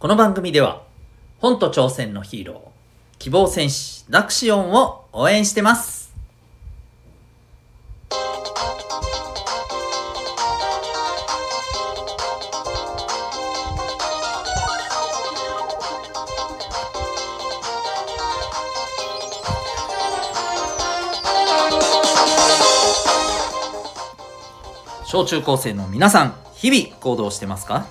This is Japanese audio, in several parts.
この番組では本と挑戦のヒーロー希望戦士ダクシオンを応援してます。小中高生の皆さん日々行動してますか？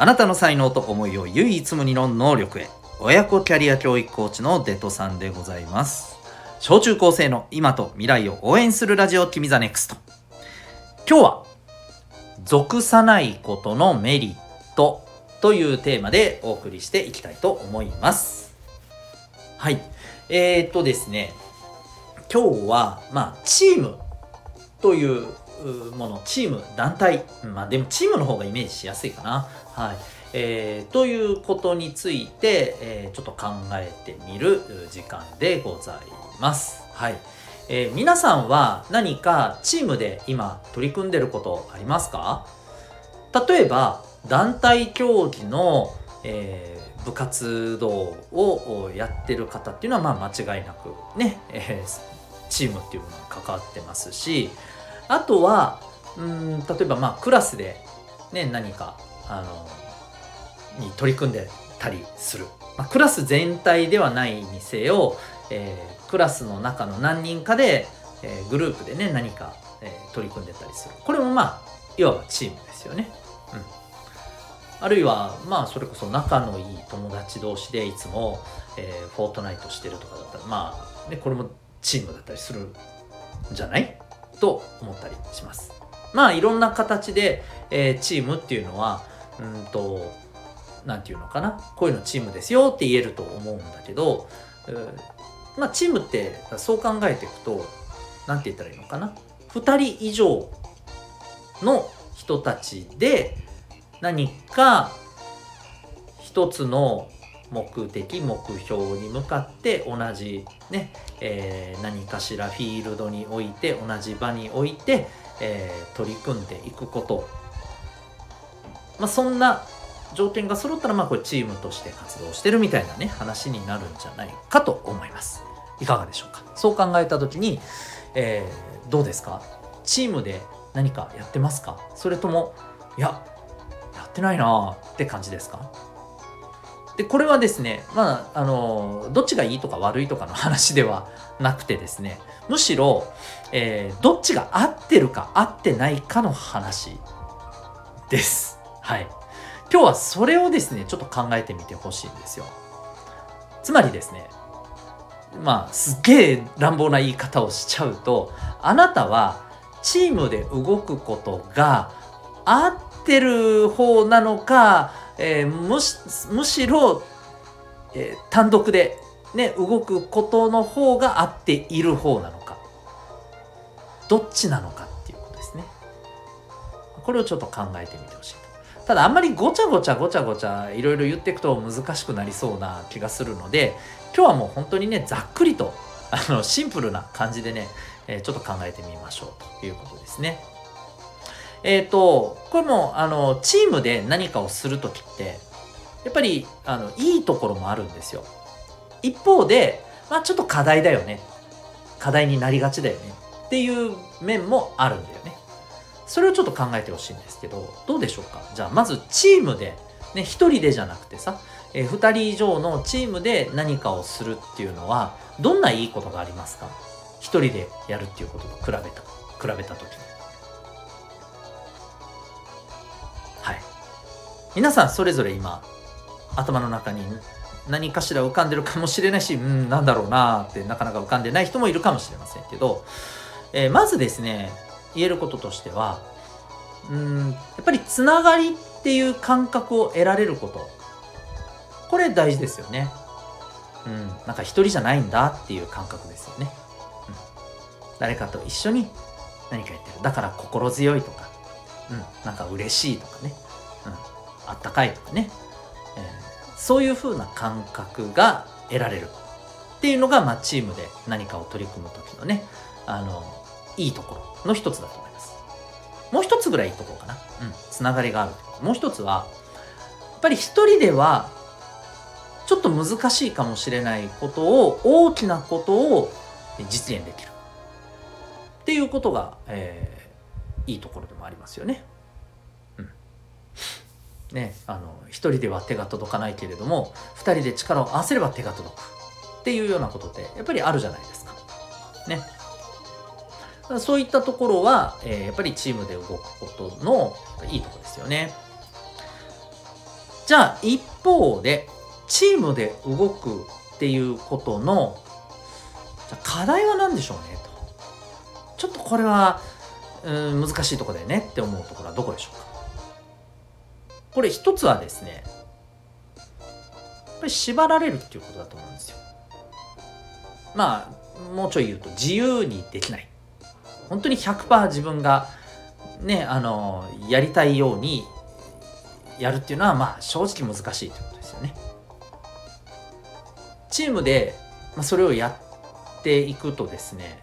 あなたの才能と思いを唯一無二の能力へ。親子キャリア教育コーチのデトさんでございます。小中高生の今と未来を応援するラジオ君ザネクスト。今日は属さないことのメリットというテーマでお送りしていきたいと思います。はい。えー、っとですね。今日はまあチームというものチーム団体。まあでもチームの方がイメージしやすいかな。はい。えー、ということについて、えー、ちょっと考えてみる時間でございます。はい、えー、皆さんは何かチームで今取り組んでることありますか？例えば団体競技の、えー、部活動をやってる方っていうのはまあ間違いなくね、えー、チームっていうものに関わってますしあとはうん例えばまあクラスで、ね、何かあのに取り組んでたりする、まあ、クラス全体ではないにせよ、えー、クラスの中の何人かで、えー、グループでね何か、えー、取り組んでたりする。これもまあいわばチームですよね。うん。あるいはまあそれこそ仲のいい友達同士でいつも、えー、フォートナイトしてるとかだったらまあ、ね、これもチームだったりするんじゃない？と思ったりします。まあいろんな形で、えー、チームっていうのはうんと何て言うのかな？こういうのチームですよって言えると思うんだけど、まあチームってそう考えていくと何て言ったらいいのかな？2人以上の人たちで何か一つの目的目標に向かって同じね、えー、何かしらフィールドにおいて同じ場において、えー、取り組んでいくこと、まあ、そんな条件が揃ったらまあこれチームとして活動してるみたいなね話になるんじゃないかと思います。いかがでしょうか？そう考えた時に、えー、どうですか？チームで何かやってますか？それともいややってないなって感じですか？でこれはですねまああのどっちがいいとか悪いとかの話ではなくてですねむしろ、えー、どっちが合ってるか合ってないかの話です。はい。今日はそれをですねちょっと考えてみてほしいんですよ。つまりですねまあすっげえ乱暴な言い方をしちゃうとあなたはチームで動くことが合ってる方なのかえー、むしむしろ、えー、単独で、ね、動くことの方が合っている方なのかどっちなのかっていうことですねこれをちょっと考えてみてほしいとただあんまりごちゃごちゃごちゃごちゃいろいろ言っていくと難しくなりそうな気がするので今日はもう本当にねざっくりとあのシンプルな感じでね、えー、ちょっと考えてみましょうということですね。えっ、ー、と、これも、あの、チームで何かをするときって、やっぱり、あの、いいところもあるんですよ。一方で、まあちょっと課題だよね。課題になりがちだよね。っていう面もあるんだよね。それをちょっと考えてほしいんですけど、どうでしょうか？じゃあ、まずチームで、ね、一人でじゃなくてさ、えー、2人以上のチームで何かをするっていうのは、どんないいことがありますか？一人でやるっていうことと比べた、比べた時に。皆さんそれぞれ今頭の中に何かしら浮かんでるかもしれないし、うん、なんだろうなってなかなか浮かんでない人もいるかもしれませんけど、えー、まずですね、言えることとしては、うん、やっぱりつながりっていう感覚を得られること。これ大事ですよね。うん、なんか一人じゃないんだっていう感覚ですよね。うん、誰かと一緒に何かやってる。だから心強いとか、うん、なんか嬉しいとかね。うん。あったかいとかね、えー、そういう風な感覚が得られるっていうのが、まあ、チームで何かを取り組む時のねあのいいところの一つだと思います。もう一つぐらいいいところかな。うん。つながりがあるもう一つはやっぱり一人ではちょっと難しいかもしれないことを大きなことを実現できる。っていうことが、えー、いいところでもありますよね。うん、ねあの一人では手が届かないけれども二人で力を合わせれば手が届くっていうようなことってやっぱりあるじゃないですか。ね。そういったところは、えー、やっぱりチームで動くことのいいとこですよね。じゃあ一方でチームで動くっていうことのじゃ課題は何でしょうねとちょっとこれはうん難しいとこだよねって思うところはどこでしょうか？これ一つはですねやっぱり縛られるっていうことだと思うんですよ。まあもうちょい言うと自由にできない。本当に100%自分がねあのやりたいようにやるっていうのはまあ正直難しいということですよね。チームで、それをやっていくとですね、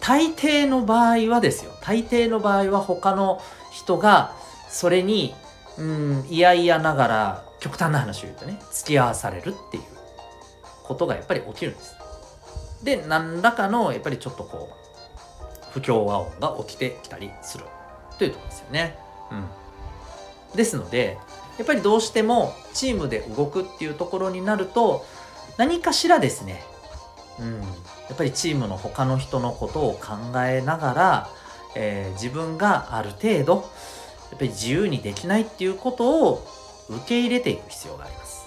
大抵の場合はですよ大抵の場合は他の人がそれにうん嫌々ながら極端な話を言うとね付き合わされるっていうことがやっぱり起きるんです。で何らかのやっぱりちょっとこう不協和音が起きてきたりするというとこですよね。うん、ですのでやっぱりどうしてもチームで動くっていうところになると何かしらですね、うん、やっぱりチームの他の人のことを考えながら、えー、自分がある程度やっぱり自由にできないっていうことを受け入れていく必要があります。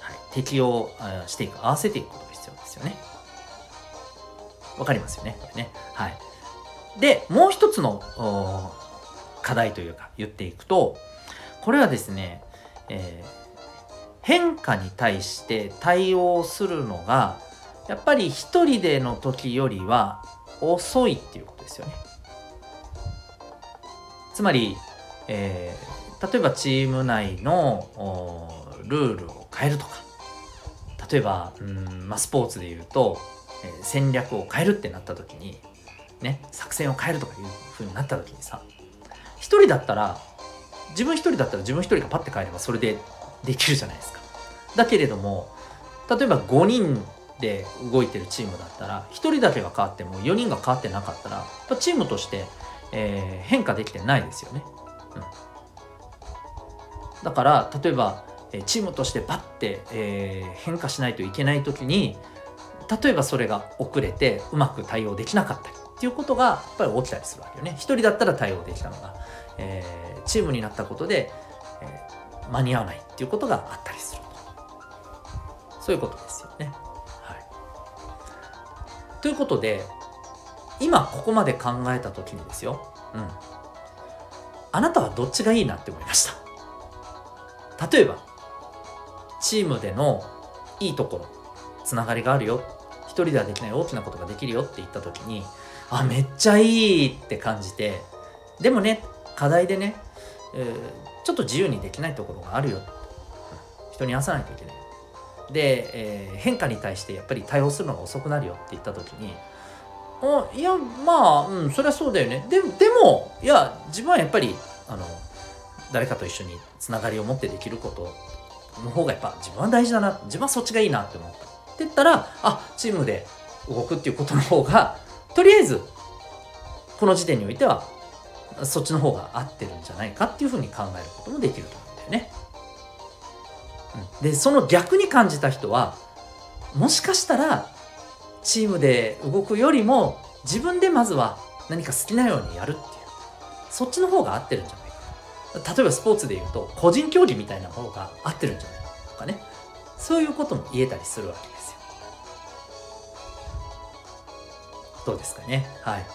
はい、適応していく合わせていくことが必要ですよね。わかりますよね？これね。はい。でもう一つの課題というか言っていくとこれはですね、えー変化に対して対応するのがやっぱり一人での時よりは遅いっていうことですよね。つまり、えー、例えばチーム内のルールを変えるとか例えばうん、まあ、スポーツでいうと、えー、戦略を変えるってなった時にね作戦を変えるとかいうふうになった時にさ一人だったら自分一人だったら自分一人がパッて変えればそれでできるじゃないですか。だけれども例えば5人で動いてるチームだったら1人だけが変わっても4人が変わってなかったらチームとして、えー、変化できてないですよね。うん、だから例えばチームとしてパッて、えー、変化しないといけない時に例えばそれが遅れてうまく対応できなかったりっていうことがやっぱり起きたりするわけよね。1人だったら対応できたのが、えー、チームになったことで、え、間に合わないっていうことがあったりすると。そういうことですよね。ということで今ここまで考えた時にですよ、うん、あなたはどっちがいいなって思いました。例えばチームでのいいところつながりがあるよ。一人ではできない大きなことができるよ。って言った時にあめっちゃいいって感じてでもね課題でね、えー、ちょっと自由にできないところがあるよ。人に合わさないといけない。で、えー、変化に対してやっぱり対応するのが遅くなるよって言った時にあいやまあ、うん、そりゃそうだよねででもいや自分はやっぱりあの誰かと一緒につながりを持ってできることの方がやっぱ自分は大事だな自分はそっちがいいなって思ったって言ったらあチームで動くっていうことの方がとりあえずこの時点においてはそっちの方が合ってるんじゃないかっていうふうに考えることもできると思うんだよね。でその逆に感じた人はもしかしたらチームで動くよりも自分でまずは何か好きなようにやるっていうそっちの方が合ってるんじゃないか例えばスポーツで言うと個人競技みたいな方が合ってるんじゃないかとかね。そういうことも言えたりするわけですよ。どうですかね？はい。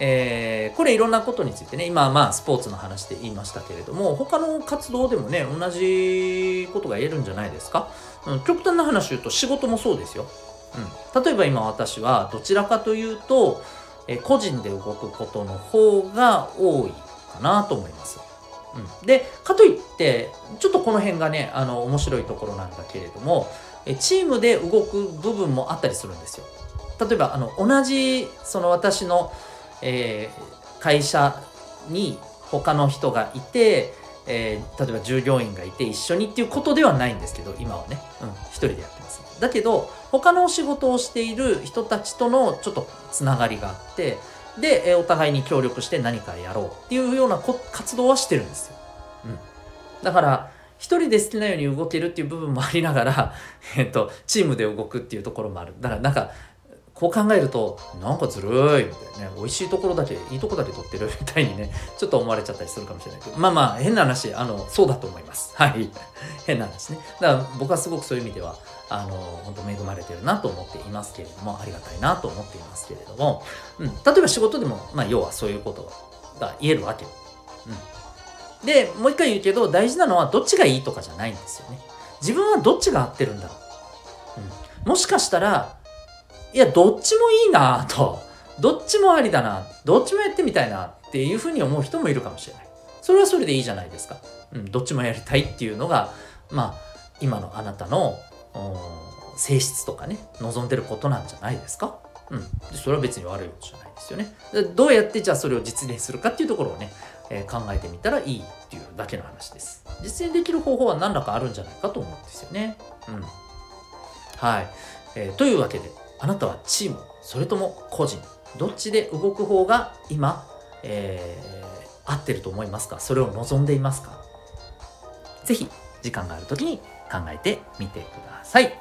えー、これいろんなことについてね今まあスポーツの話で言いましたけれども他の活動でもね同じことが言えるんじゃないですか、うん、極端な話言うと仕事もそうですよ、うん、例えば今私はどちらかというと、えー、個人で動くことの方が多いかなと思います、うん、でかといってちょっとこの辺がねあの面白いところなんだけれどもチームで動く部分もあったりするんですよ。例えばあの同じその私のえー、会社に他の人がいて、えー、例えば従業員がいて一緒にっていうことではないんですけど今はね、うん、一人でやってます。だけど他のお仕事をしている人たちとのちょっとつながりがあってで、え、お互いに協力して何かやろうっていうような活動はしてるんですよ、うん、だから一人で好きなように動けるっていう部分もありながら、えっと、チームで動くっていうところもある。だからなんかこう考えるとなんかずるいみたいなね。美味しいところだけいいとこだけ取ってるみたいにね ちょっと思われちゃったりするかもしれないけど。まあまあ変な話あのそうだと思います。はい。変な話ね。だから僕はすごくそういう意味ではあの本当恵まれてるなと思っていますけれどもありがたいなと思っていますけれども、うん、例えば仕事でも、まあ、要はそういうことが言えるわけ、うん、でもう一回言うけど大事なのはどっちがいいとかじゃないんですよね。自分はどっちが合ってるんだろう、うん、もしかしたらいや、どっちもいいなと、どっちもありだな、どっちもやってみたいなっていうふうに思う人もいるかもしれない。それはそれでいいじゃないですか。うん、どっちもやりたいっていうのが、まあ、今のあなたの性質とかね、望んでることなんじゃないですか。うん。それは別に悪いことじゃないですよね。どうやってじゃあそれを実現するかっていうところをね、えー、考えてみたらいいっていうだけの話です。実現できる方法は何らかあるんじゃないかと思うんですよね。うん。はい。えー、というわけで、あなたはチームそれとも個人どっちで動く方が今、えー、合ってると思いますか？それを望んでいますか？是非時間がある時に考えてみてください。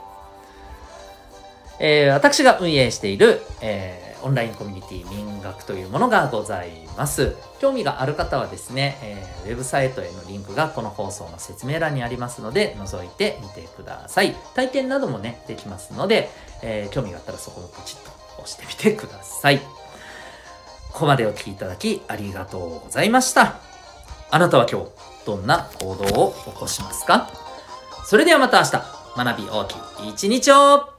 えー、私が運営している、えーオンラインコミュニティ民学というものがございます。興味がある方はですね、えー、ウェブサイトへのリンクがこの放送の説明欄にありますので、覗いてみてください。体験などもね、できますので、えー、興味があったらそこをポチッと押してみてください。ここまでお聴きいただきありがとうございました。あなたは今日、どんな行動を起こしますか？それではまた明日、学び大きい一日を